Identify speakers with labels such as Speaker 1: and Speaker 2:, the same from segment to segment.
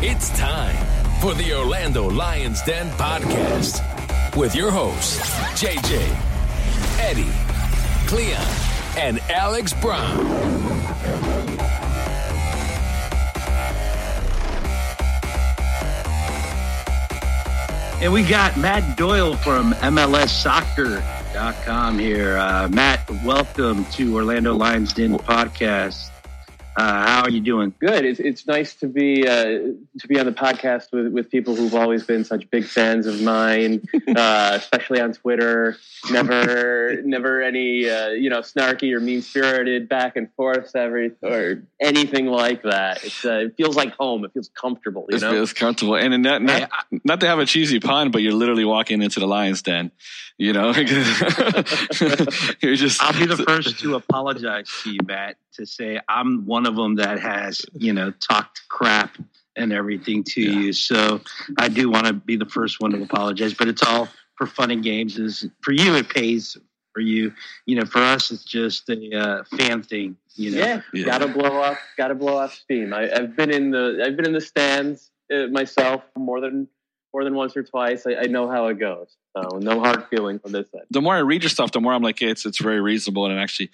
Speaker 1: It's time for the Orlando Lions Den podcast with your hosts, JJ, Eddie, Cleon, and Alex Brown.
Speaker 2: And we got Matt Doyle from MLSsoccer.com here. Uh, Matt, welcome to Orlando Lions Den podcast. Uh, how are you doing?
Speaker 3: Good. It's, it's nice to be uh, to be on the podcast with, with people who've always been such big fans of mine, uh, especially on Twitter. Never never any uh, you know snarky or mean spirited back and forth every or anything like that. It's, uh, it feels like home. It feels comfortable. You
Speaker 4: It
Speaker 3: know.
Speaker 4: feels comfortable, and not, not, not to have a cheesy pun, but you're literally walking into the lion's den. You know, you're just.
Speaker 2: I'll be the first to apologize to you, Matt, to say I'm one of them that has, you know, talked crap and everything to
Speaker 4: Yeah.
Speaker 2: you. So I do want to be the first one to apologize, but it's all for fun and games. Is for you, it pays for you. You know, for us, it's just a uh, fan thing. You know,
Speaker 3: Yeah,
Speaker 4: Yeah.
Speaker 3: gotta blow off, gotta blow off steam. I, I've been in the, I've been in the stands uh, myself more than, more than once or twice. I, I know how it goes. So no hard feelings on this end.
Speaker 4: the more I read your stuff, the more I'm like, it's it's very reasonable, and actually,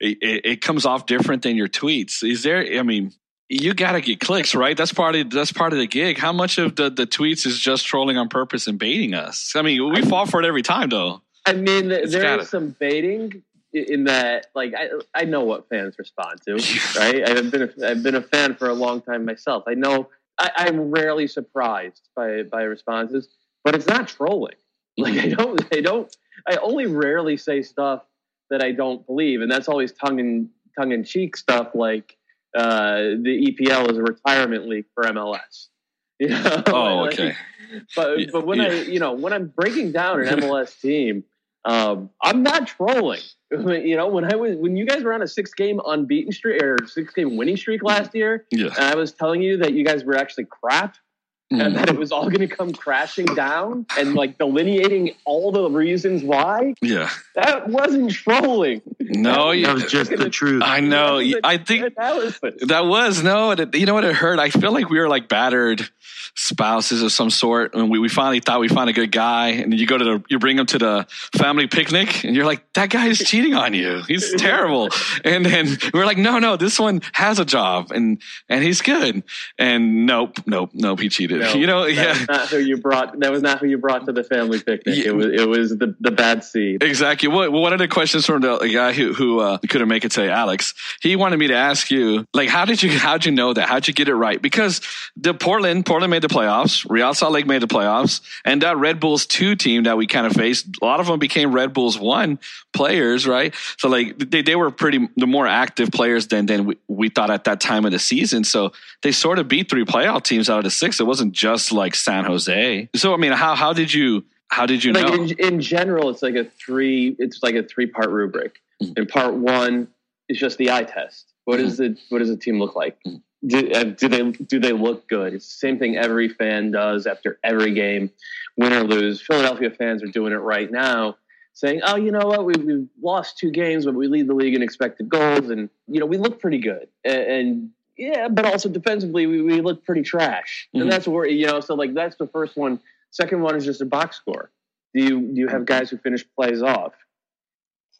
Speaker 4: it, it, comes off different than your tweets. Is there? I mean, you got to get clicks, right? That's part of that's part of the gig. How much of the the tweets is just trolling on purpose and baiting us? I mean, we fall for it every time, though.
Speaker 3: I mean, there
Speaker 4: gotta-
Speaker 3: is some baiting in that. Like, I, I know what fans respond to, right? I've been, a, I've been a fan for a long time myself. I know. I, I'm rarely surprised by by responses, but it's not trolling. Like, I don't, I don't, I only rarely say stuff that I don't believe, and that's always tongue in tongue in cheek stuff like uh, the EPL is a retirement league for MLS. You know?
Speaker 4: Oh,
Speaker 3: Like,
Speaker 4: okay.
Speaker 3: but
Speaker 4: Yeah,
Speaker 3: but when I you know when I'm breaking down an MLS team, um, I'm not trolling. you know when I was when you guys were on a six game unbeaten streak or six game winning streak last year,
Speaker 4: Yeah.
Speaker 3: and I was telling you that you guys were actually crap and
Speaker 4: Mm.
Speaker 3: that it was all going to come crashing down, and like delineating all the reasons why.
Speaker 4: Yeah.
Speaker 3: That wasn't trolling.
Speaker 4: No, you,
Speaker 2: that was just the truth.
Speaker 4: I know.
Speaker 3: That was
Speaker 4: think
Speaker 3: analysis.
Speaker 4: That was no. It, you know what it hurt? I feel like we were like battered spouses of some sort, and we, we finally thought we found a good guy. And you go to the, you bring him to the family picnic, and you're like, that guy is cheating on you. He's terrible. And then we're like, no, no, this one has a job, and and he's good. And nope, nope, nope, he cheated.
Speaker 3: No,
Speaker 4: you know,
Speaker 3: that
Speaker 4: yeah.
Speaker 3: was not who you brought. That was not who you brought to the family picnic.
Speaker 4: Yeah.
Speaker 3: It was it was the the bad seed.
Speaker 4: Exactly. What one of the questions from the guy who who uh, couldn't make it today, Alex, he wanted me to ask you, like, how did you how'd you know that? How'd you get it right? Because the Portland Portland made the playoffs, Real Salt Lake made the playoffs, and that Red Bulls two team that we kind of faced, a lot of them became Red Bulls one players, right? So like they, they were pretty the more active players than than we, we thought at that time of the season. So they sort of beat three playoff teams out of the six. It wasn't just like San Jose. So I mean, how how did you how did you
Speaker 3: like
Speaker 4: know?
Speaker 3: in, in general it's like a three it's like a three part rubric
Speaker 4: Mhm.
Speaker 3: and part one is just the eye test what
Speaker 4: Mm-hmm.
Speaker 3: does the what does the team look like
Speaker 4: Mhm.
Speaker 3: do, uh, do they do they look good it's the same thing every fan does after every game win or lose philadelphia fans are doing it right now saying oh you know what we, we've lost two games but we lead the league in expected goals and you know we look pretty good and, and yeah but also defensively we, we look pretty trash
Speaker 4: Mhm.
Speaker 3: and that's where you know so like that's the first one Second one is just a box score. Do you do you have guys who finish plays off?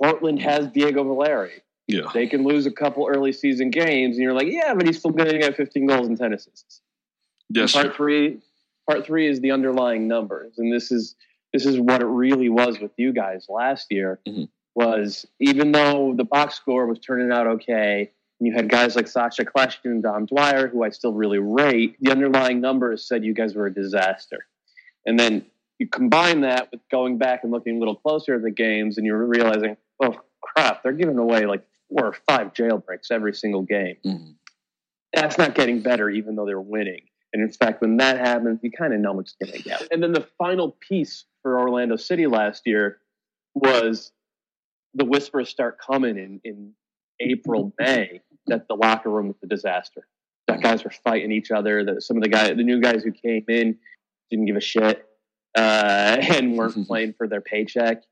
Speaker 3: Portland has Diego Valeri.
Speaker 4: yeah.
Speaker 3: They can lose a couple early season games, and you're like, yeah, but he's still going to get 15 goals and 10 assists.
Speaker 4: Yes,
Speaker 3: part
Speaker 4: sir.
Speaker 3: three, part three is the underlying numbers, and this is this is what it really was with you guys last year.
Speaker 4: Mhm.
Speaker 3: Was even though the box score was turning out okay, and you had guys like Sacha Kljestan and Dom Dwyer, who I still really rate, the underlying numbers said you guys were a disaster. And then you combine that with going back and looking a little closer at the games, and you're realizing, oh crap, they're giving away like four or five jailbreaks every single game
Speaker 4: Mhm.
Speaker 3: that's not getting better, even though they're winning. And in fact, when that happens, you kind of know what's going to get. And then the final piece for Orlando City last year was the whispers start coming in, in April, May that the locker room was a disaster. That guys were fighting each other. That some of the guys, the new guys who came in, didn't give a shit uh, and weren't playing for their paycheck.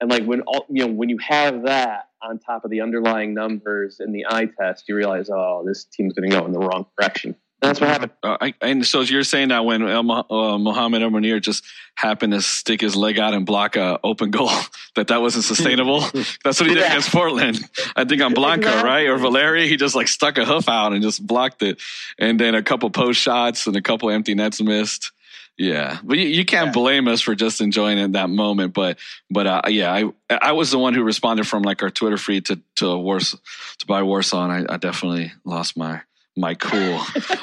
Speaker 3: And like when all you know, when you have that on top of the underlying numbers and the eye test, you realize, oh, this team's going to go in the wrong direction. That's what happened.
Speaker 4: Uh, I, and so you're saying that when uh, Mohamed El Munir just happened to stick his leg out and block a open goal, that that wasn't sustainable. That's what he did
Speaker 3: Yeah.
Speaker 4: against Portland. I think on Blanco,
Speaker 3: Exactly.
Speaker 4: right? Or Valeri, he just like stuck a hoof out and just blocked it. And then a couple post shots and a couple empty nets missed. Yeah, but you, you can't
Speaker 3: Yeah.
Speaker 4: blame us for just enjoying it that moment. But but uh, yeah, I I was the one who responded from like our Twitter feed to to Wars to buy Warshaw, and I, I definitely lost my my cool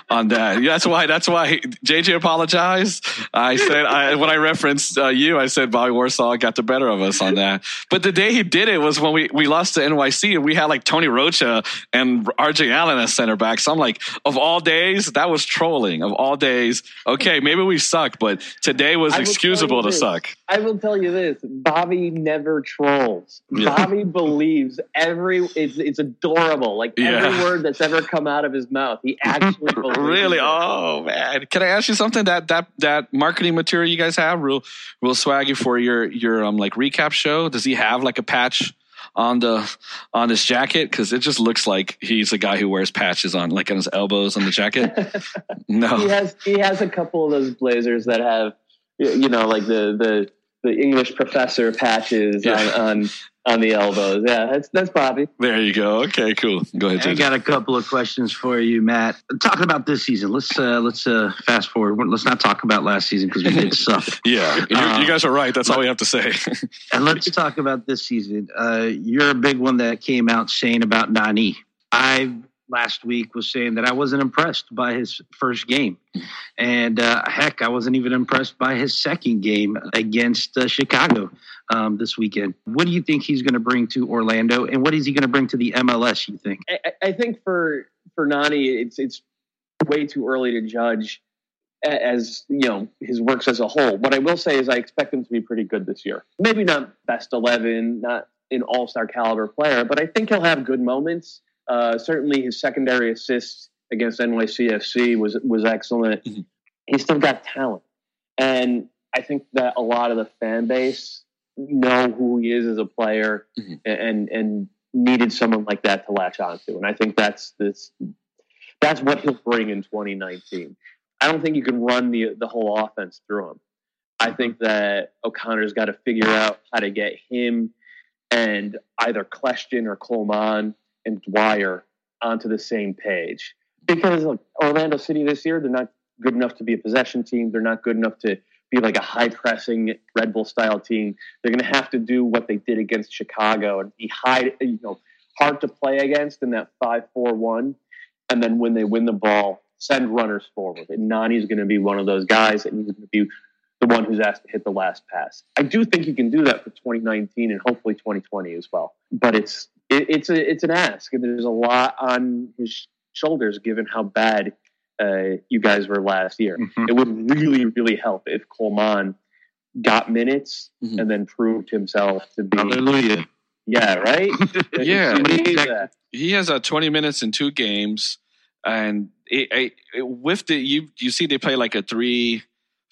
Speaker 4: on that. That's why. That's why JJ apologized. I said I, when I referenced uh, you, I said Bobby Warshaw got the better of us on that. But the day he did it was when we we lost to NYC and we had like Tony Rocha and RJ Allen as center back. So I'm like, of all days, that was trolling. Of all days, okay, maybe we suck, but today was excusable to
Speaker 3: you
Speaker 4: suck.
Speaker 3: I will tell you this: Bobby never trolls.
Speaker 4: Yeah.
Speaker 3: Bobby believes every. It's it's adorable. Like
Speaker 4: Yeah.
Speaker 3: every word that's ever come out of his mouth, he actually
Speaker 4: Really?
Speaker 3: it.
Speaker 4: Oh man! Can I ask you something? That that that marketing material you guys have, real real swaggy for your your um like recap show. Does he have like a patch on the on his jacket? Because it just looks like he's a guy who wears patches on like on his elbows on the jacket. No he
Speaker 3: has he has a couple of those blazers that have you know like the the the English professor patches
Speaker 4: Yeah.
Speaker 3: on, on on the elbows. Yeah, that's that's Bobby.
Speaker 4: There you go. Okay, cool. Go ahead.
Speaker 2: I
Speaker 4: JJ.
Speaker 2: got a couple of questions for you, Matt. Talking about this season, let's uh, let's uh, fast forward. Let's not talk about last season because we did suck.
Speaker 4: Yeah, you,
Speaker 2: Uh,
Speaker 4: you guys are right. That's all we have to say.
Speaker 2: And let's talk about this season. Uh, you're a big one that came out saying about Nani. I last week was saying that I wasn't impressed by his first game, and uh, heck, I wasn't even impressed by his second game against uh, Chicago um, this weekend. What do you think he's going to bring to Orlando, and what is he going to bring to the MLS? You think?
Speaker 3: I, I- think for for Nani, it's it's way too early to judge as you know his works as a whole. What I will say is I expect him to be pretty good this year. Maybe not best eleven, not an all star caliber player, but I think he'll have good moments. Uh, certainly, his secondary assist against NYCFC was was excellent.
Speaker 4: Mhm.
Speaker 3: He's still got talent, and I think that a lot of the fan base know who he is as a player
Speaker 4: Mhm.
Speaker 3: and and needed someone like that to latch onto. And I think that's this that's what he'll bring in 2019. I don't think you can run the the whole offense through him. I think that O'Connor's got to figure out how to get him and either Question or Colmán and Dwyer onto the same page. Because look, Orlando City this year, they're not good enough to be a possession team. They're not good enough to be like a high pressing Red Bull style team. They're going to have to do what they did against Chicago and be high, you know, hard to play against in that five four one. And then when they win the ball, send runners forward. And Nani's going to be one of those guys, and he's going to be the one who's asked to hit the last pass. I do think he can do that for 2019 and hopefully 2020 as well. But it's it, it's a it's an ask, and there's a lot on his shoulders given how bad uh, you guys were last year.
Speaker 2: Mhm.
Speaker 3: It would really really help if Colmán got minutes
Speaker 4: Mhm.
Speaker 3: and then proved himself to be
Speaker 2: Hallelujah.
Speaker 3: yeah right
Speaker 4: Yeah.
Speaker 3: That.
Speaker 4: he has uh, 20 minutes in two games and it, it, it, with the you you see they play like a three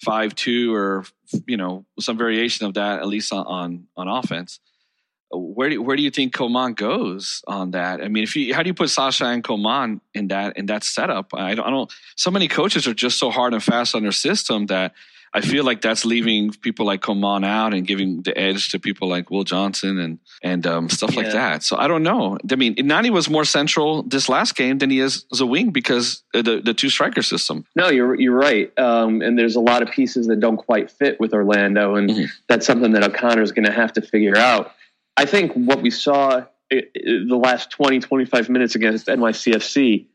Speaker 4: five two or you know some variation of that at least on on, on offense where do where do you think Colmán goes on that? I mean, if you how do you put Sacha and Colmán in that in that setup? I don't, I don't. So many coaches are just so hard and fast on their system that I feel like that's leaving people like Colmán out and giving the edge to people like Will Johnson and and um, stuff like that. So I don't know. I mean, Nani was more central this last game than he is as a wing because of the the two striker system.
Speaker 3: No, you're you're right. Um, and there's a lot of pieces that don't quite fit with Orlando, and
Speaker 4: Mhm.
Speaker 3: that's something that O'Connor's going to have to figure out. I think what we saw the last 20, 25 minutes against NYCFC,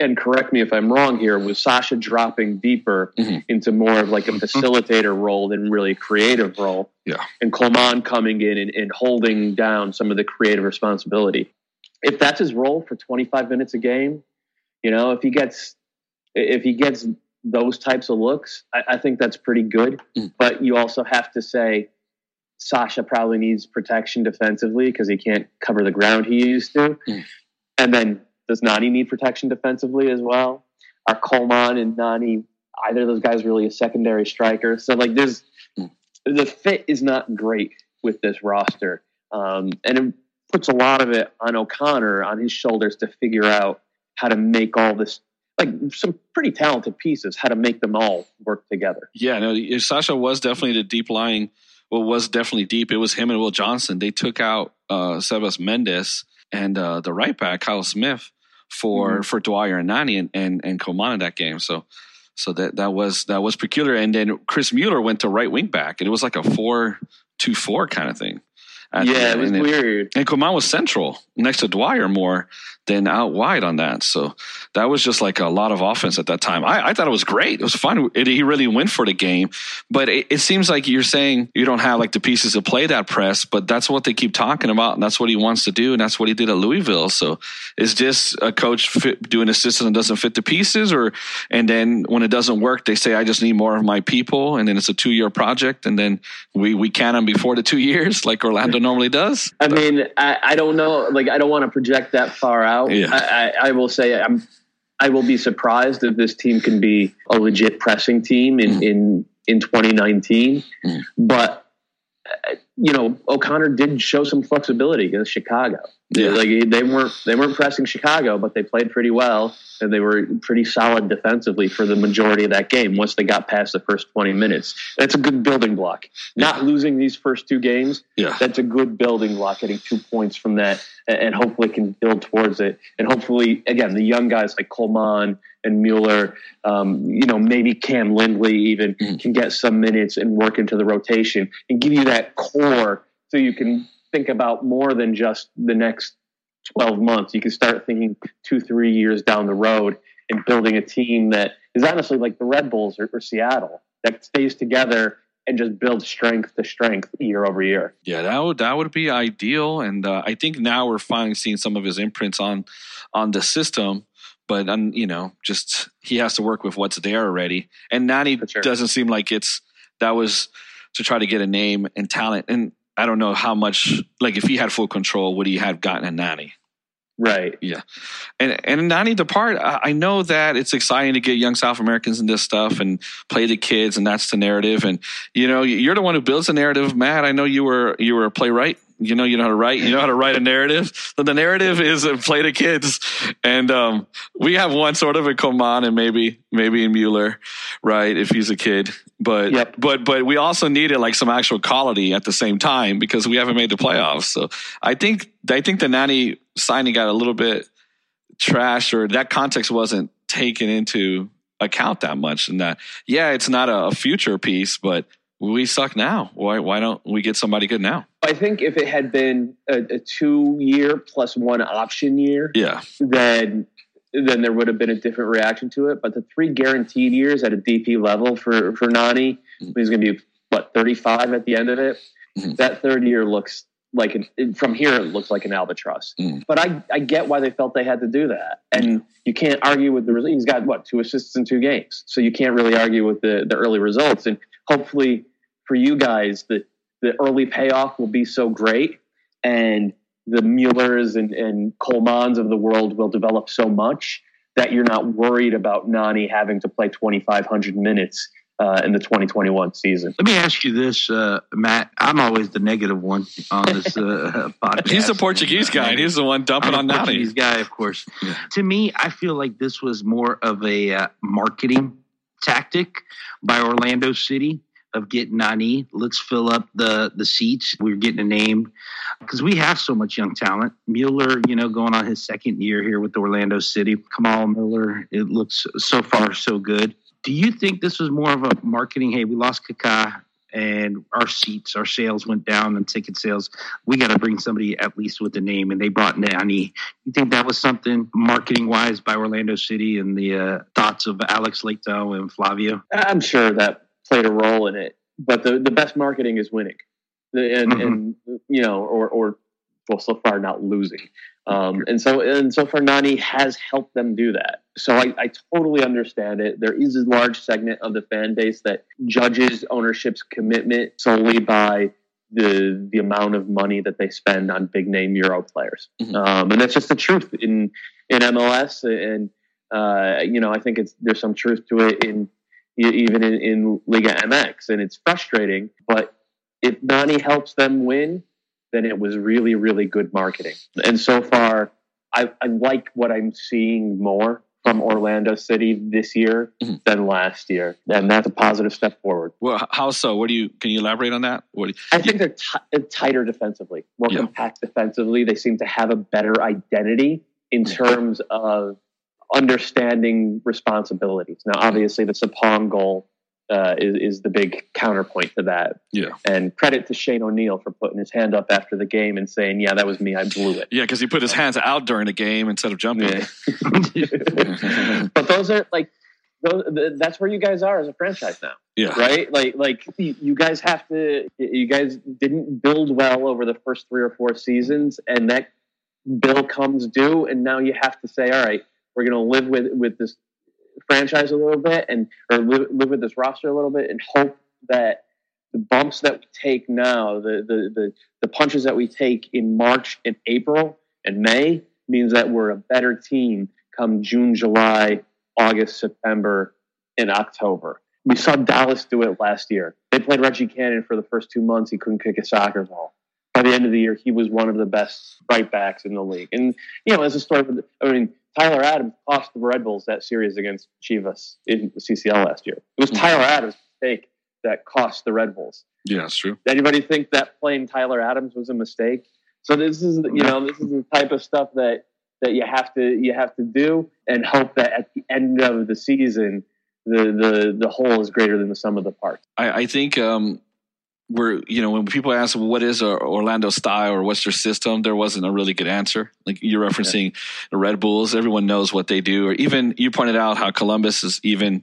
Speaker 3: and correct me if I'm wrong here, was Sacha dropping deeper
Speaker 4: Mhm.
Speaker 3: into more of like a facilitator role than really a creative role.
Speaker 4: Yeah.
Speaker 3: And Colmán coming in and, and holding down some of the creative responsibility. If that's his role for 25 minutes a game, you know, if he gets if he gets those types of looks, I, I think that's pretty good.
Speaker 4: Mm.
Speaker 3: But you also have to say Sacha probably needs protection defensively because he can't cover the ground he used to.
Speaker 4: Mm.
Speaker 3: And then does Nani need protection defensively as well? Are Colmán and Nani either of those guys really a secondary striker? So like there's
Speaker 4: Mm.
Speaker 3: the fit is not great with this roster. Um, and it puts a lot of it on O'Connor on his shoulders to figure out how to make all this like some pretty talented pieces, how to make them all work together.
Speaker 4: Yeah, no, Sacha was definitely the deep lying. Well, was definitely deep. It was him and Will Johnson. They took out uh, Sebas Méndez and uh, the right back Kyle Smith for mm-hmm. for Dwyer and Nani and, and and Colmán in that game. So so that that was that was peculiar. And then Chris Mueller went to right wing back, and it was like a four two four kind of thing.
Speaker 3: Yeah, it was
Speaker 4: and
Speaker 3: weird.
Speaker 4: and Colmán was central next to Dwyer more than out wide on that. So that was just like a lot of offense at that time. I, I thought it was great. It was fun. It, he really went for the game. But it, it, seems like you're saying you don't have like the pieces to play that press, but that's what they keep talking about. And that's what he wants to do. And that's what he did at Louisville. So is this a coach fit, doing a system that doesn't fit the pieces? Or, and then when it doesn't work, they say, I just need more of my people. And then it's a two year project. And then we, we can them before the two years like Orlando normally does.
Speaker 3: I mean, I, I don't know. Like, I don't want to project that far out. Yeah. I, I, I will say I'm I will be surprised if this team can be a legit pressing team in mm. in in 2019. Mm. But you know, O'Connor did show some flexibility against Chicago. Yeah. Like they weren't they weren't pressing Chicago, but they played pretty well and they were pretty solid defensively for the majority of that game. Once they got past the first twenty minutes, that's a good building block. Not losing these first two games,
Speaker 4: yeah.
Speaker 3: that's a good building block. Getting two points from that, and hopefully can build towards it. And hopefully, again, the young guys like Colmán and Mueller, um, you know, maybe Cam Lindley even mm-hmm. can get some minutes and work into the rotation and give you that core so you can think about more than just the next 12 months. You can start thinking two, three years down the road and building a team that is honestly like the Red Bulls or, or Seattle that stays together and just builds strength to strength year over year.
Speaker 4: Yeah, that would that would be ideal, and uh, I think now we're finally seeing some of his imprints on on the system. But um, you know, just he has to work with what's there already, and Nani sure. doesn't seem like it's that was to try to get a name and talent. And I don't know how much like if he had full control, would he have gotten a Nani?
Speaker 3: Right.
Speaker 4: Yeah. And and Nani the part I know that it's exciting to get young South Americans in this stuff and play the kids and that's the narrative and you know you're the one who builds the narrative Matt I know you were you were a playwright you know you know how to write you know how to write a narrative but the narrative is play the kids and um, we have one sort of a Colmán and maybe maybe in Mueller right if he's a kid but yep. but but we also needed like some actual quality at the same time because we haven't made the playoffs so I think I think the Nani signing got a little bit trashed or that context wasn't taken into account that much and that yeah it's not a future piece but we suck now. Why why don't we get somebody good now?
Speaker 3: I think if it had been a, a two year plus one option year,
Speaker 4: yeah,
Speaker 3: then then there would have been a different reaction to it. But the three guaranteed years at a DP level for for Nani, mm-hmm. he's going to be what thirty five at the end of it. Mm-hmm. That third year looks like an, from here it looks like an albatross. Mm. But I I get why they felt they had to do that, and you can't argue with the result. He's got what two assists in two games, so you can't really argue with the the early results and hopefully for you guys, the, the early payoff will be so great and the Muellers and, and Colmáns of the world will develop so much that you're not worried about Nani having to play 2,500 minutes uh, in the 2021 season.
Speaker 2: Let me ask you this, uh, Matt. I'm always the negative one on this uh, podcast.
Speaker 4: He's the Portuguese guy. He's the one dumping I'm on Nani.
Speaker 2: Portuguese guy, of course. Yeah. To me, I feel like this was more of a uh, marketing tactic by Orlando City of getting Nani. Let's fill up the the seats. We're getting a name because we have so much young talent. Mueller, you know, going on his second year here with Orlando City. Kamal Miller, it looks so far so good. Do you think this was more of a marketing? Hey, we lost Kaká and our seats, our sales went down and ticket sales. We got to bring somebody at least with a name, and they brought Nani. You think that was something marketing wise by Orlando City and the uh, thoughts of Alex Leitão and Flavio?
Speaker 3: I'm sure that played a role in it. But the, the best marketing is winning, and mm-hmm. and you know, or or well, so far not losing. Um, and so and so far, Nani has helped them do that. So I, I totally understand it. There is a large segment of the fan base that judges ownership's commitment solely by the the amount of money that they spend on big name Euro players, mm-hmm. um, and that's just the truth in in MLS. And uh, you know, I think it's there's some truth to it in even in, in Liga MX, and it's frustrating. But if Nani helps them win, then it was really, really good marketing. And so far, I, I like what I'm seeing more from Orlando City this year
Speaker 4: Mhm.
Speaker 3: than last year, and that's a positive step forward.
Speaker 4: Well, how so? What do you? Can you elaborate on that? You,
Speaker 3: I think they're t- tighter defensively, more
Speaker 4: Yeah.
Speaker 3: compact defensively. They seem to have a better identity in
Speaker 4: Mm-hmm.
Speaker 3: terms of understanding responsibilities. Now, obviously, the Sapong goal uh, is, is the big counterpoint to that.
Speaker 4: Yeah.
Speaker 3: And credit to Shane O'Neill for putting his hand up after the game and saying, "Yeah, that was me. I blew it."
Speaker 4: yeah, because he put his hands out during the game instead of jumping.
Speaker 3: Yeah. but those are like those, that's where you guys are as a franchise now.
Speaker 4: yeah.
Speaker 3: right? Like, like you you guys have to. You guys didn't build well over the first three or four seasons, and that bill comes due, and now you have to say, all right, we're going to live with with this franchise a little bit, and or live, live with this roster a little bit, and hope that the bumps that we take now, the the the, the punches that we take in March and April and May, means that we're a better team come June, July, August, September, and October. We saw Dallas do it last year. They played Reggie Cannon for the first two months. He couldn't kick a soccer ball. By the end of the year, he was one of the best right backs in the league. And, you know, as a story, I mean, Tyler Adams cost the Red Bulls that series against Chivas in the CCL last year. It was. Tyler Adams' mistake that cost the Red Bulls.
Speaker 4: Yeah, that's true.
Speaker 3: Anybody think that playing Tyler Adams was a mistake? So this is, you know, this is the type of stuff that that you have to you have to do and hope that at the end of the season the the the whole is greater than the sum of the parts.
Speaker 4: I, I think um, we're you know when people ask what is a Orlando style or what's their system, there wasn't a really good answer. Like you're referencing the Red Bulls, everyone knows what they do, or even you pointed out how Columbus is even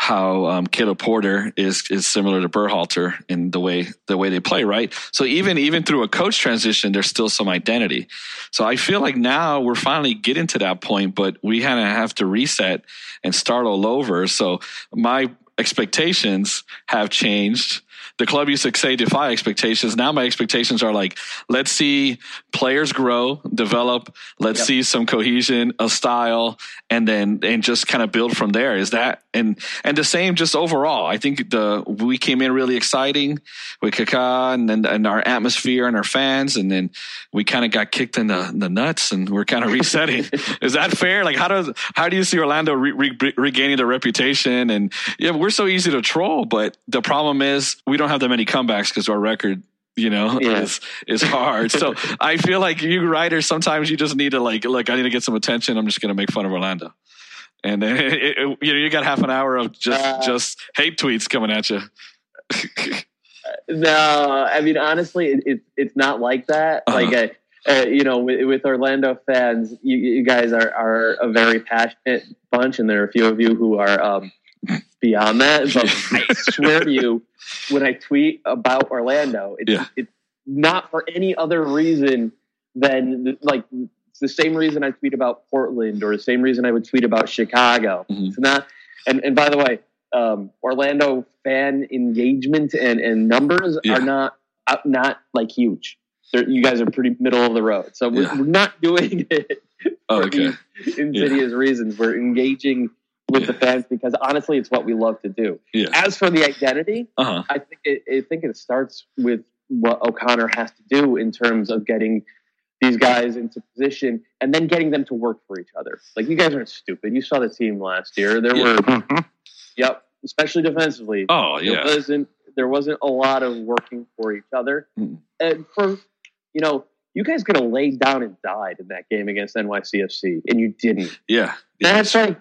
Speaker 4: how um, Caleb Porter is is similar to Berhalter in the way the way they play, right? So even even through a coach transition, there's still some identity. So I feel like now we're finally getting to that point, but we kind of have to reset and start all over. So my expectations have changed. The club used to say defy expectations. Now my expectations are like, let's see players grow, develop. Let's
Speaker 3: Yep.
Speaker 4: see some cohesion, a style, and then and just kind of build from there. Is that and and the same just overall? I think the we came in really exciting with Kaká and then and our atmosphere and our fans, and then we kind of got kicked in the, the nuts, and we're kind of resetting. Is that fair? Like how does how do you see Orlando re, re, regaining their reputation? And yeah, we're so easy to troll, but the problem is we don't have that many comebacks because our record. You know,
Speaker 3: Yeah.
Speaker 4: is is hard. So I feel like you writers sometimes you just need to like, look, I need to get some attention. I'm just going to make fun of Orlando, and then it, it, you know you got half an hour of just
Speaker 3: Uh,
Speaker 4: just hate tweets coming at you.
Speaker 3: No, I mean honestly, it, it, it's not like that.
Speaker 4: Uh-huh.
Speaker 3: Like, uh, uh, you know, with, with Orlando fans, you, you guys are, are a very passionate bunch, and there are a few of you who are um, beyond that. But I swear to you, when I tweet about Orlando, it's,
Speaker 4: Yeah.
Speaker 3: it's not for any other reason than like the same reason I tweet about Portland or the same reason I would tweet about Chicago.
Speaker 4: Mhm.
Speaker 3: It's not. And and by the way, um, Orlando fan engagement and, and numbers
Speaker 4: Yeah.
Speaker 3: are not uh, not like huge. They're, you guys are pretty middle of the road, so we're,
Speaker 4: Yeah.
Speaker 3: we're not doing it
Speaker 4: Oh,
Speaker 3: for
Speaker 4: okay.
Speaker 3: these insidious reasons. We're engaging with the fans because honestly, it's what we love to do.
Speaker 4: Yeah.
Speaker 3: As for the identity,
Speaker 4: Uh huh.
Speaker 3: I think it, I think it starts with what O'Connor has to do in terms of getting these guys into position and then getting them to work for each other. Like you guys aren't stupid. You saw the team last year. There
Speaker 4: Yeah.
Speaker 3: were yep, especially defensively.
Speaker 4: Oh
Speaker 3: There
Speaker 4: yeah.
Speaker 3: wasn't there wasn't a lot of working for each other.
Speaker 4: Mm.
Speaker 3: And for you know, you guys could have laid down and died in that game against NYCFC, and you didn't.
Speaker 4: Yeah.
Speaker 3: That's like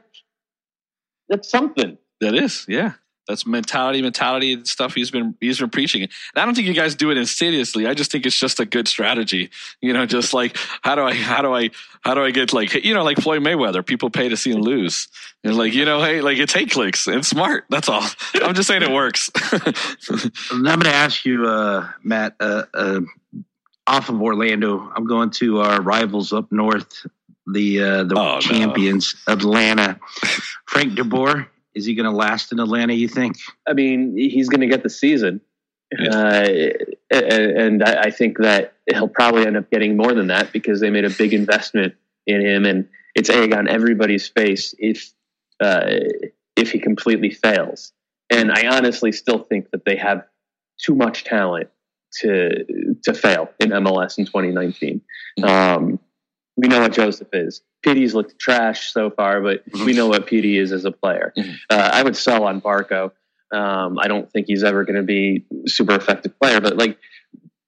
Speaker 3: that's something.
Speaker 4: That is, yeah. That's mentality, mentality and stuff he's been he's been preaching. And I don't think you guys do it insidiously. I just think it's just a good strategy. You know, just like how do I how do I how do I get like you know, like Floyd Mayweather, people pay to see him lose. And like, you know, hey, like it's hate clicks. It's smart. That's all. I'm just saying it works.
Speaker 2: I'm going to ask you, uh, Matt, uh, uh, off of Orlando, I'm going to our rivals up north, the uh, the
Speaker 4: Oh, no.
Speaker 2: champions, Atlanta. Frank DeBoer, is he going to last in Atlanta? You think?
Speaker 3: I mean, he's going to get the season. Uh, and I I think that he'll probably end up getting more than that because they made a big investment in him, and it's egg on everybody's face if uh, if he completely fails. And I honestly still think that they have too much talent to to fail in MLS in 2019. Um, we know what Josef is. Pity's looked trash so far, but
Speaker 2: Mhm.
Speaker 3: we know what Pity is as a player.
Speaker 4: Mhm.
Speaker 3: Uh, I would sell on Barco. Um, I don't think he's ever going to be super effective player, but like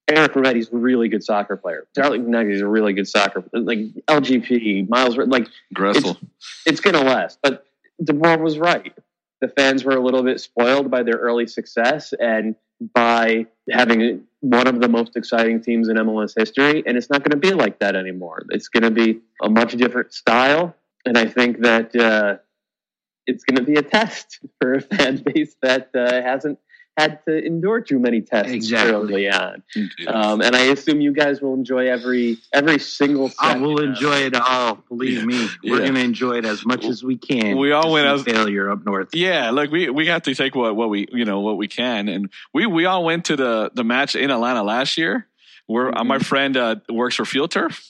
Speaker 3: Eric Remedi's a really good soccer player. Charlie Nagy's a really good soccer. Like LGP, Miles, like
Speaker 4: Gressel.
Speaker 3: it's going to last. But DeBoer was right. The fans were a little bit spoiled by their early success and by having one of the most exciting teams in MLS history. And it's not going to be like that anymore. It's going to be a much different style. And I think that uh, it's going to be a test for a fan base that uh, hasn't had to endure too many tests
Speaker 2: Exactly.
Speaker 3: early on.
Speaker 4: Indeed.
Speaker 3: Um, and I assume you guys will enjoy every every single.
Speaker 2: I
Speaker 3: second
Speaker 2: will
Speaker 3: of it.
Speaker 2: enjoy it all. Believe
Speaker 4: Yeah.
Speaker 2: me, we're
Speaker 4: Yeah.
Speaker 2: going to enjoy it as much as we can.
Speaker 4: We all went
Speaker 2: see
Speaker 4: as-
Speaker 2: failure up north.
Speaker 4: Yeah, look, we we have to take what what we you know what we can, and we we all went to the the match in Atlanta last year. Where uh, my friend uh, works for Field Turf.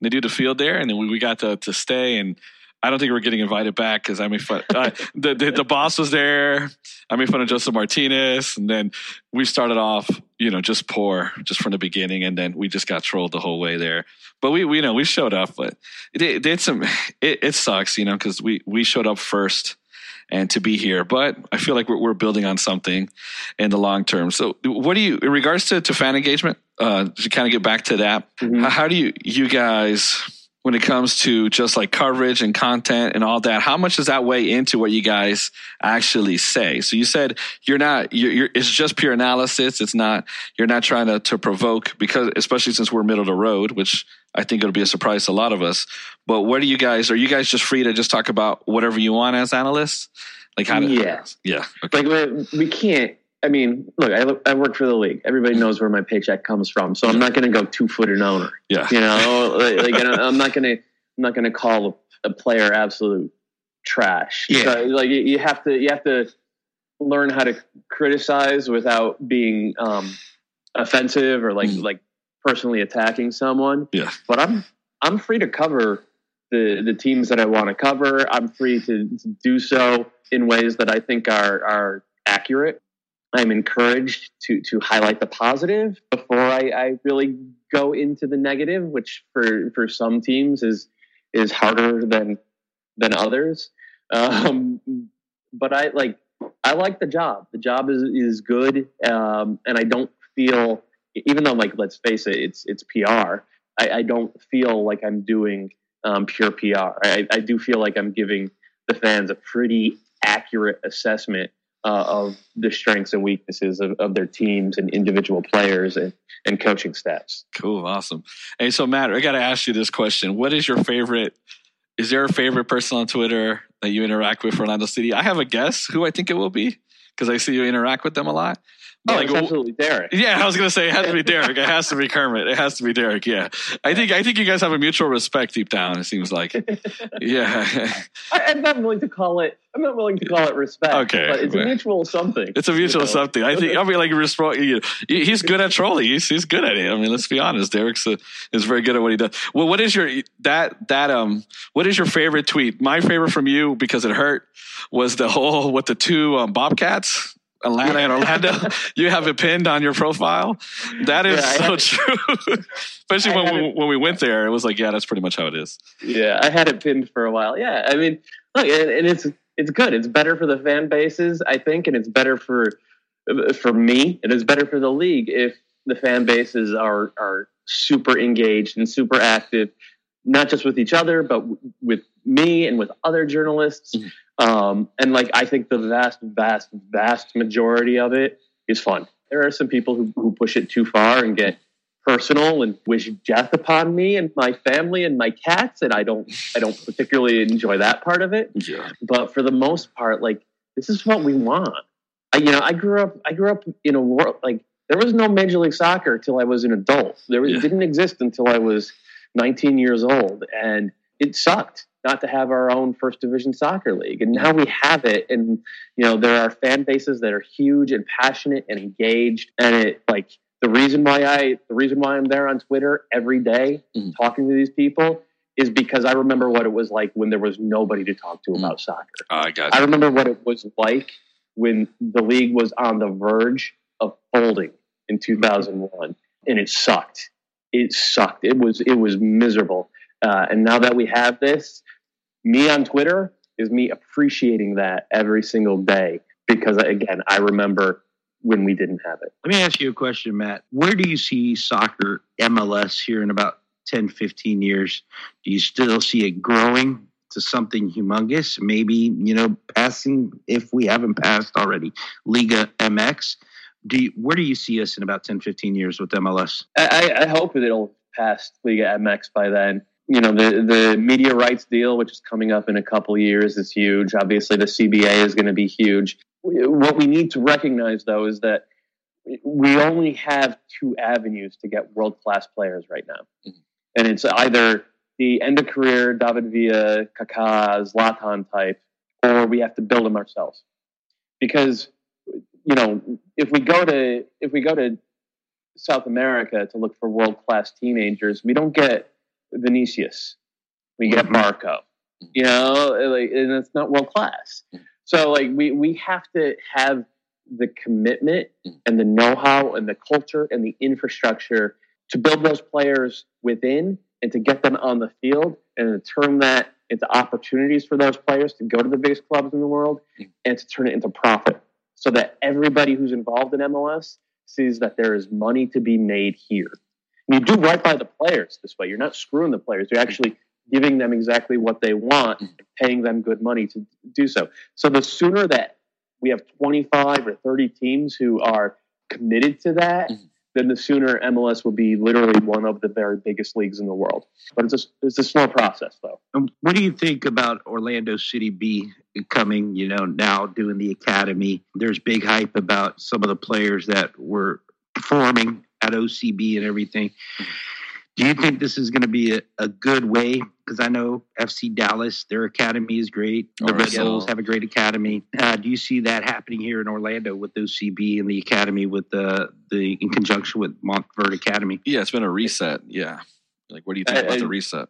Speaker 4: They do the field there, and then we, we got to to stay. And I don't think we're getting invited back because I made fun. Uh, the, the the boss was there. I made fun of Josef Martínez, and then we started off, you know, just poor, just from the beginning, and then we just got trolled the whole way there. But we, we you know, we showed up, but it, it did some. It, it sucks, you know, because we we showed up first and to be here. But I feel like we're, we're building on something in the long term. So, what do you, in regards to, to fan engagement, uh, to kind of get back to that,
Speaker 3: Mhm.
Speaker 4: how, how do you, you guys, when it comes to just like coverage and content and all that, how much does that weigh into what you guys actually say? So you said you're not, you're, you're it's just pure analysis. It's not, you're not trying to, to provoke because, especially since we're middle of the road, which I think it'll be a surprise to a lot of us. But what do you guys, are you guys just free to just talk about whatever you want as analysts? Like how to,
Speaker 3: Yeah.
Speaker 4: yeah. Okay.
Speaker 3: like we, we can't i mean look I, I work for the league everybody knows where my paycheck comes from so i'm not going to go two-footed owner
Speaker 4: Yeah.
Speaker 3: you know like, like, i'm not going to i'm not going to call a, a player absolute trash
Speaker 2: Yeah.
Speaker 3: So, like you, you have to you have to learn how to criticize without being um offensive or like
Speaker 4: Mhm.
Speaker 3: like personally attacking someone
Speaker 4: Yeah.
Speaker 3: but i'm i'm free to cover the the teams that i want to cover i'm free to, to do so in ways that i think are are accurate i'm encouraged to to highlight the positive before i i really go into the negative which for for some teams is is harder than than others. Um but i like i like the job. The job is is good um and i don't feel even though like let's face it it's it's pr i, I don't feel like i'm doing um, pure pr I, I do feel like i'm giving the fans a pretty accurate assessment uh, of the strengths and weaknesses of, of their teams and individual players and, and coaching staffs
Speaker 4: Cool, awesome. Hey, so Matt, I got to ask you this question: What is your favorite? Is there a favorite person on Twitter that you interact with for Orlando City? I have a guess who I think it will be because I see you interact with them a lot.
Speaker 3: Oh
Speaker 4: Like,
Speaker 3: absolutely derek
Speaker 4: yeah, I was gonna say it has to be Derek. It has to be Kermit. It has to be Derek. Yeah, I think I think you guys have a mutual respect deep down. It seems like. Yeah,
Speaker 3: I, I'm not willing to call it. I'm not willing to call it respect.
Speaker 4: Okay,
Speaker 3: but it's a mutual something.
Speaker 4: it's a mutual
Speaker 3: You know?
Speaker 4: something. I think. I mean, like He's good at trolling. He's he's good at it. I mean, let's be honest. Derek's a, is very good at what he does. Well, what is your that that um? What is your favorite tweet? My favorite from you because it hurt was the whole with the two um, Bobcats. Atlanta and Orlando, you have it pinned on your profile. That is
Speaker 3: Yeah,
Speaker 4: so true. Especially
Speaker 3: I
Speaker 4: when we,
Speaker 3: it-
Speaker 4: when we went there, it was like, yeah, that's pretty much how it is.
Speaker 3: Yeah, I had it pinned for a while. Yeah, I mean, look, and, and it's it's good. It's better for the fan bases, I think, and it's better for for me. It is better for the league if the fan bases are are super engaged and super active, not just with each other, but w- with me and with other journalists.
Speaker 4: Mhm.
Speaker 3: Um, and like, I think the vast, vast, vast majority of it is fun. There are some people who, who push it too far and get personal and wish death upon me and my family and my cats and I don't I don't particularly enjoy that part of it
Speaker 4: Yeah.
Speaker 3: but for the most part like this is what we want I, you know I grew up I grew up in a world like there was no major league soccer until I was an adult there was,
Speaker 4: Yeah.
Speaker 3: it didn't exist until I was 19 years old and it sucked not to have our own first division soccer league and now we have it and you know there are fan bases that are huge and passionate and engaged and it like the reason why I the reason why I'm there on Twitter every day
Speaker 4: Mhm.
Speaker 3: talking to these people is because I remember what it was like when there was nobody to talk to
Speaker 4: Mhm.
Speaker 3: about soccer.
Speaker 4: Oh, I got
Speaker 3: I remember what it was like when the league was on the verge of folding in 2001 and it sucked. It sucked. It was it was miserable. Uh, and now that we have this, me on Twitter is me appreciating that every single day because, again, I remember when we didn't have it.
Speaker 2: Let me ask you a question, Matt. Where do you see soccer MLS here in about 10, 15 years? Do you still see it growing to something humongous? Maybe, you know, passing, if we haven't passed already, Liga MX. Do you, where do you see us in about 10, 15 years with MLS?
Speaker 3: I, I hope it'll pass Liga MX by then. You know, the, the media rights deal, which is coming up in a couple years, is huge. Obviously, the CBA is going to be huge. What we need to recognize, though, is that we only have two avenues to get world class players right now. Mm-hmm. And it's either the end of career David Villa, Kaká, Zlatan type, or we have to build them ourselves. Because, you know, if we go to if we go to South America to look for world class teenagers, we don't get Vinicius. We get mm-hmm. Marco. You know, like and it's not world class. Mm-hmm. So like we we have to have the commitment mm. and the know-how and the culture and the infrastructure to build those players within and to get them on the field and to turn that into opportunities for those players to go to the biggest clubs in the world and to turn it into profit so that everybody who's involved in MLS sees that there is money to be made here. You do right by the players this way. You're not screwing the players. You're actually giving them exactly what they want and paying them good money to do so. So the sooner that we have 25 or 30 teams who are committed to that, mm-hmm. then the sooner MLS will be literally one of the very biggest leagues in the world. But it's a, it's a slow process, though.
Speaker 2: And what do you think about Orlando City B coming, you know, now doing the academy? There's big hype about some of the players that were performing at OCB and everything. Mm-hmm do you think this is going to be a, a good way? Because I know FC Dallas, their academy is great. The Red Bulls have a great academy. Uh, do you see that happening here in Orlando with OCB and the academy with the the in conjunction with Montverde Academy?
Speaker 4: Yeah, it's been a reset. Yeah, like what do you think I, about I, the reset?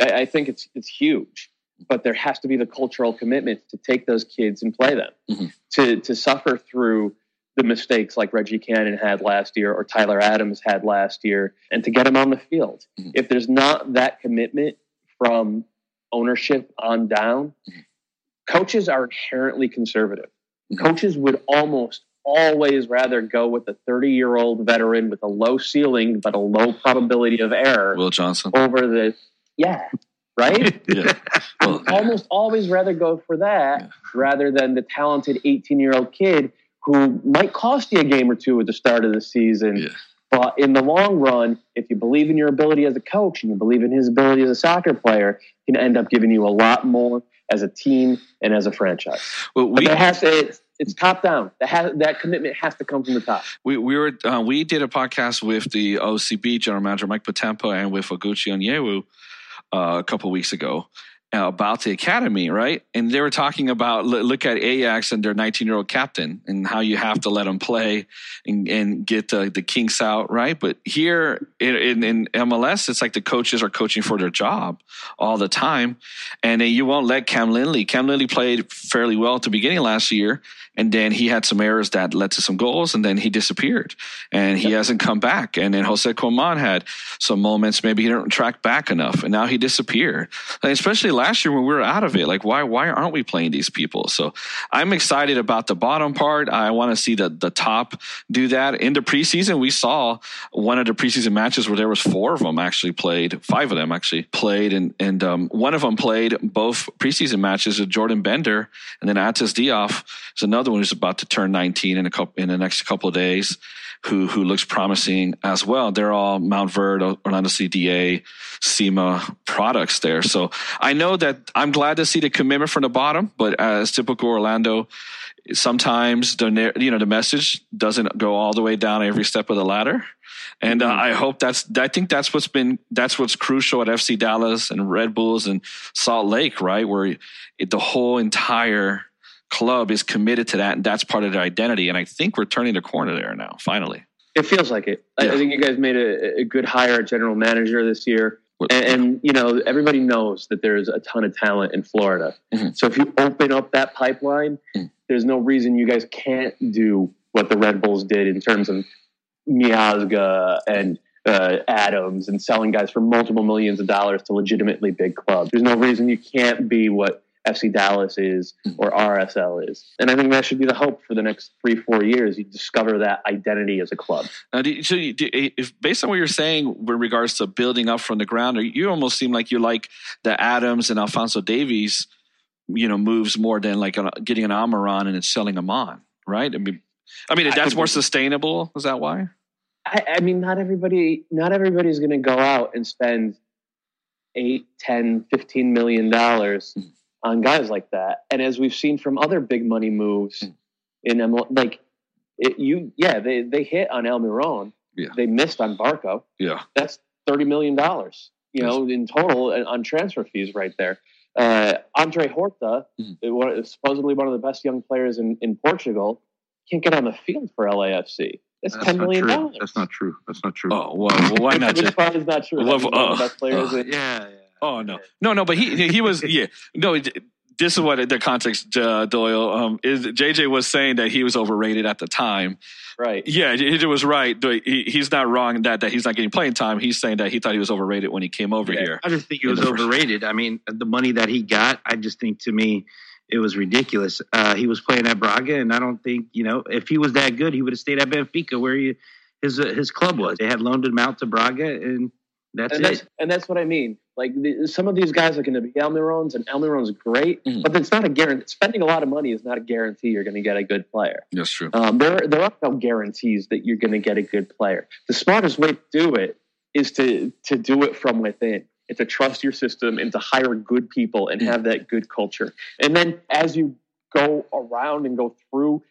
Speaker 3: I, I think it's it's huge but there has to be the cultural commitment to take those kids and play them mm-hmm. to to suffer through the mistakes like Reggie Cannon had last year or Tyler Adams had last year and to get him on the field. Mm-hmm. If there's not that commitment from ownership on down, mm-hmm. coaches are inherently conservative. Mm-hmm. Coaches would almost always rather go with a 30 year old veteran with a low ceiling but a low probability of error.
Speaker 4: Will Johnson.
Speaker 3: Over the, yeah, right? yeah. Well, almost always rather go for that yeah. rather than the talented 18 year old kid who might cost you a game or two at the start of the season. Yeah. But in the long run, if you believe in your ability as a coach and you believe in his ability as a soccer player, can end up giving you a lot more as a team and as a franchise. Well, we, but has to, it's, it's top down. That has, that commitment has to come from the top.
Speaker 4: We we were uh, we did a podcast with the OCB general manager Mike Potempo and with Oguchi Onyewu uh, a couple weeks ago, Uh, about the academy, right? And they were talking about look at Ajax and their 19 year old captain and how you have to let them play and, and get the, the kinks out, right? But here in, in, in, MLS, it's like the coaches are coaching for their job all the time, and you won't let Cam Lindley. Cam Lindley played fairly well at the beginning last year, and then he had some errors that led to some goals, and then he disappeared, and he yep. hasn't come back. And then Jose Colmán had some moments maybe he didn't track back enough, and now he disappeared. And especially last year when we were out of it, like why why aren't we playing these people? So I'm excited about the bottom part. I want to see the the top do that. In the preseason, we saw one of the preseason matches where there was four of them actually played, five of them actually played, and and um, one of them played both preseason matches with Jordan Bender, and then Atis Diop is another another one who's about to turn 19 in a couple in the next couple of days, who who looks promising as well. They're all Montverde, Orlando CDA, SEMA products there. So I know that I'm glad to see the commitment from the bottom, but as typical Orlando, sometimes the you know the message doesn't go all the way down every step of the ladder and uh, i hope that's i think that's what's been that's what's crucial at fc dallas and red bulls and salt lake right where it, the whole entire club is committed to that, and that's part of their identity. And I think we're turning the corner there now, finally.
Speaker 3: It feels like it. Yeah. I think you guys made a, a good hire at general manager this year. And, and, you know everybody knows that there's a ton of talent in Florida. Mm-hmm. So if you open up that pipeline, mm-hmm. there's no reason you guys can't do what the Red Bulls did in terms of Miazga and uh, Adams and selling guys for multiple millions of dollars to legitimately big clubs. There's no reason you can't be what FC Dallas is
Speaker 4: Hmm.
Speaker 3: or RSL is. And I think that should be the hope for the next three, four years. You discover that identity as a club.
Speaker 4: Now, do you- so you, do, if based on what you're saying with regards to building up from the ground, you almost seem like you like the Adams and Alphonso Davies, you know, moves more than like getting an Almirón and selling them on, right? I mean, I mean that's more sustainable. Is that why?
Speaker 3: I, I mean, not everybody, not everybody's going to go out and spend eight, 10, 15 million dollars
Speaker 4: Mm.
Speaker 3: On guys like that. And as we've seen from other big money moves
Speaker 4: Mm.
Speaker 3: in ML, like it, you, yeah, they, they hit on Almirón.
Speaker 4: Yeah.
Speaker 3: They missed on Barco.
Speaker 4: Yeah.
Speaker 3: That's $30 million, you know, in total uh, on transfer fees right there. Uh, Andre Horta,
Speaker 4: Mhm.
Speaker 3: uh, supposedly one of the best young players in, in Portugal, can't get on the field for LAFC. That's,
Speaker 2: That's
Speaker 3: ten
Speaker 2: not true.
Speaker 3: dollars.
Speaker 2: That's not true. That's not true.
Speaker 4: Oh well, well, why not?
Speaker 3: Which
Speaker 4: just,
Speaker 3: part is not true?
Speaker 4: Well,
Speaker 3: He's the
Speaker 4: uh,
Speaker 3: best players
Speaker 4: uh,
Speaker 3: in-
Speaker 2: yeah, yeah.
Speaker 4: Oh no, no, no. But he he- he was yeah. No, this is what the context, uh, Doyle. Um, is JJ was saying that he was overrated at the time.
Speaker 3: right.
Speaker 4: Yeah, JJ was right. He, he's not wrong that that he's not getting playing time. He's saying that he thought he was overrated when he came over
Speaker 3: Yeah.
Speaker 4: here.
Speaker 2: I just think
Speaker 4: he
Speaker 2: was
Speaker 4: the first-
Speaker 2: overrated. I mean, the money that he got, I just think to me, it was ridiculous. Uh, he was playing at Braga, and I don't think you know if he was that good, he would have stayed at Benfica, where he, his uh, his club was. They had loaned him out to Braga, and that's
Speaker 3: And
Speaker 2: it.
Speaker 3: that's, and that's what I mean. Like the, some of these guys are going to be Almiróns, and Almirón's great,
Speaker 4: Mhm.
Speaker 3: but it's not a guarantee. Spending a lot of money is not a guarantee you're going to get a good player.
Speaker 4: That's true.
Speaker 3: Um, there, there are no guarantees that you're going to get a good player. The smartest way to do it is to to do it from within. It's to trust your system and to hire good people and have that good culture. And then as you go around and go through,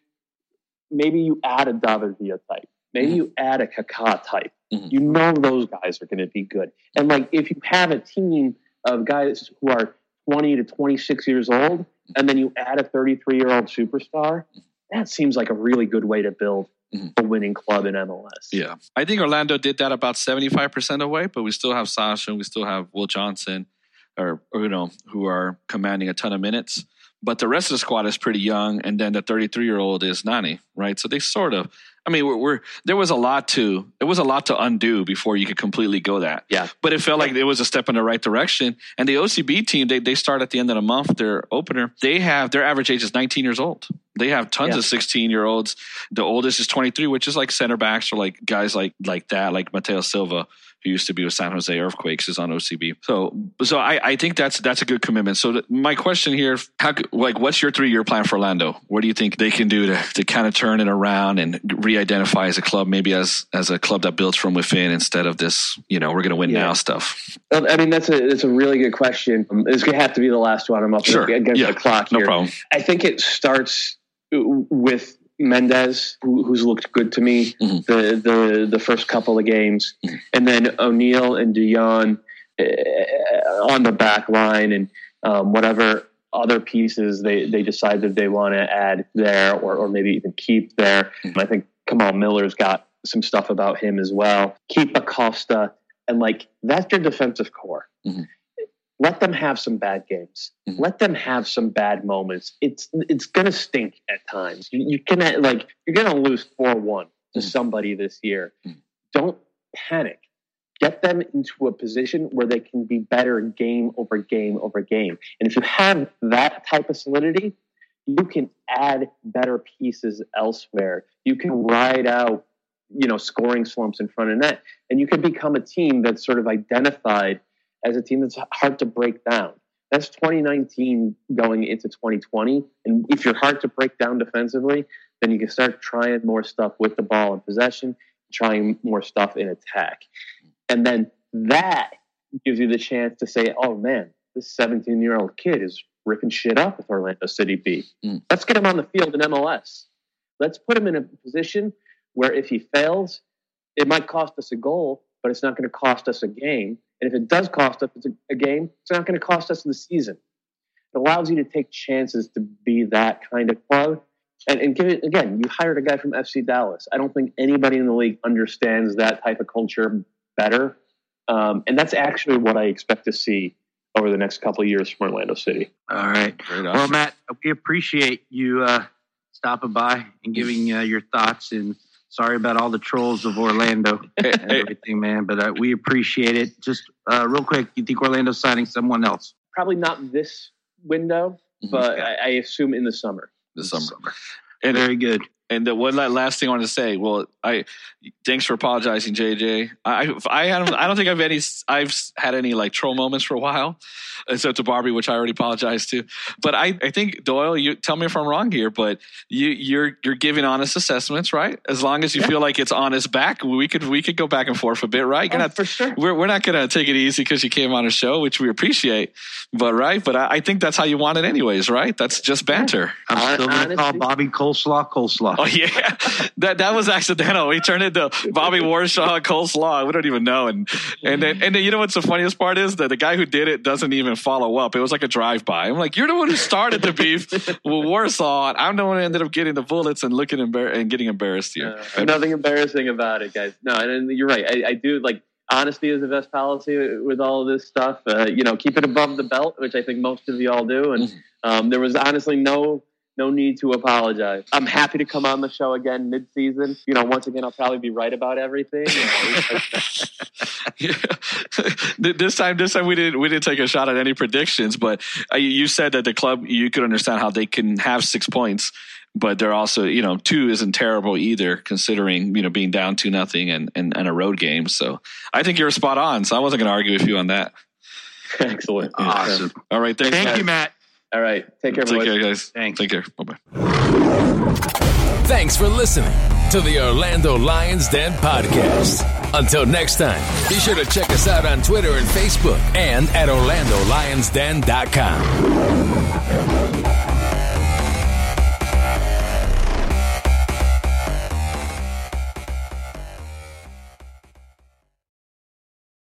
Speaker 3: maybe you add a David Villa type. Maybe
Speaker 4: Mhm.
Speaker 3: you add a Kaká type.
Speaker 4: Mhm.
Speaker 3: You know those guys are going to be good. And like if you have a team of guys who are 20 to 26 years old, and then you add a 33 year old superstar, that seems like a really good way to build
Speaker 4: Mhm.
Speaker 3: a winning club in MLS.
Speaker 4: Yeah, I think Orlando did that about seventy five percent away, but we still have Sacha and we still have Will Johnson, or, or you know, who are commanding a ton of minutes. But the rest of the squad is pretty young, and then the thirty three year old is Nani, right? So they sort of. I mean, we're, we're there was a lot to there was a lot to undo before you could completely go that.
Speaker 3: Yeah.
Speaker 4: But it felt like it was a step in the right direction. And the OCB team, they they start at the end of the month. Their opener, they have their average age is 19 years old. They have tons
Speaker 3: Yeah.
Speaker 4: of 16 year olds. The oldest is 23, which is like center backs or like guys like like that, like Mateo Silva, who used to be with San Jose Earthquakes, is on OCB. So so I, I think that's that's a good commitment. So th- my question here, how like what's your three year plan for Orlando? What do you think they can do to to kind of turn it around and re-identify as a club, maybe as as a club that builds from within instead of this, you know, we're going to win
Speaker 3: Yeah.
Speaker 4: now stuff.
Speaker 3: I mean, that's a that's a really good question. Um, It's going to have to be the last one. I'm up
Speaker 4: Sure.
Speaker 3: against
Speaker 4: Yeah.
Speaker 3: the clock
Speaker 4: No
Speaker 3: here.
Speaker 4: problem.
Speaker 3: I think it starts with Méndez, who, who's looked good to me
Speaker 4: Mhm.
Speaker 3: the, the the first couple of games,
Speaker 4: Mhm.
Speaker 3: and then O'Neill and Dion uh, on the back line, and um, whatever other pieces they, they decide that they want to add there, or, or maybe even keep there.
Speaker 4: Mhm.
Speaker 3: I think Kamal Miller's got some stuff about him as well. Keep Acosta, and like that's your defensive core. Let them have some bad games.
Speaker 4: Mhm.
Speaker 3: Let them have some bad moments. It's it's gonna stink at times. You, you can like you're gonna lose four one to
Speaker 4: Mhm.
Speaker 3: somebody this year.
Speaker 4: Mhm.
Speaker 3: Don't panic. Get them into a position where they can be better game over game over game. And if you have that type of solidity, you can add better pieces elsewhere. You can ride out, you know, scoring slumps in front of net, and you can become a team that's sort of identified as a team that's hard to break down. That's 2019 going into 2020. And if you're hard to break down defensively, then you can start trying more stuff with the ball in possession, trying more stuff in attack. And then that gives you the chance to say, oh man, this 17 year old kid is ripping shit up with Orlando City B.
Speaker 4: Mm.
Speaker 3: Let's get him on the field in MLS. Let's put him in a position where if he fails, it might cost us a goal, but it's not going to cost us a game. And if it does cost us a, a game, it's not going to cost us the season. It allows you to take chances to be that kind of club. And, and give it again, you hired a guy from FC Dallas. I don't think anybody in the league understands that type of culture better. Um, and that's actually what I expect to see over the next couple of years from Orlando City.
Speaker 2: All right.
Speaker 4: Great
Speaker 2: Well, Matt, we appreciate you uh, stopping by and giving uh, your thoughts and Sorry about all the trolls of Orlando and everything, man. But uh, we appreciate it. Just uh, real quick, you think Orlando's signing someone else?
Speaker 3: Probably not this window,
Speaker 4: Mhm.
Speaker 3: but I, I assume in the summer.
Speaker 4: The summer.
Speaker 2: Summer.
Speaker 4: And
Speaker 2: Very good.
Speaker 4: And the one last thing I want to say, well, I thanks for apologizing, JJ. I I haven't, I don't think I've any I've had any like troll moments for a while, except to Barbie, which I already apologized to. But I, I think Doyle, you tell me if I'm wrong here, but you you're you're giving honest assessments, right? As long as you
Speaker 3: Yeah.
Speaker 4: feel like it's honest back, we could we could go back and forth a bit, right? You're
Speaker 3: Oh,
Speaker 4: not
Speaker 3: for sure.
Speaker 4: we're we're not gonna take it easy because you came on a show, which we appreciate, but right? But I, I think that's how you want it, anyways, right? That's just banter.
Speaker 2: I'm still going to call Bobby Coleslaw Coleslaw.
Speaker 4: Oh yeah, that that was accidental. We turned into Bobby Warshaw coleslaw. We don't even know. And and then and then you know what's the funniest part is that the guy who did it doesn't even follow up. It was like a drive by. I'm like, you're the one who started the beef with Warshaw. And I'm the one who ended up getting the bullets and looking embar- and getting embarrassed here.
Speaker 3: Uh, nothing embarrassing about it, guys. No, and, and you're right. I, I do like honesty is the best policy with all of this stuff. Uh, you know, keep it above the belt, which I think most of y'all do. And um, there was honestly no no need to apologize. I'm happy to come on the show again mid-season. You know, once again, I'll probably be right about everything.
Speaker 4: Yeah. this time, this time we didn't we didn't take a shot at any predictions, but uh, you- you said that the club you could understand how they can have six points, but they're also you know two isn't terrible either, considering you know being down two nothing and, and and a road game. So I think you're spot on. So I wasn't going to argue with you on that.
Speaker 3: Excellent.
Speaker 2: Awesome.
Speaker 4: All right, thanks,
Speaker 2: Thank
Speaker 4: guys.
Speaker 2: you, Matt.
Speaker 3: All right. Take care,
Speaker 4: Take
Speaker 3: boys.
Speaker 4: care, guys.
Speaker 2: Thanks.
Speaker 4: Take care. Bye bye.
Speaker 1: Thanks for listening to the Orlando Lions Den podcast. Until next time, be sure to check us out on Twitter and Facebook and at OrlandoLionsDen.com.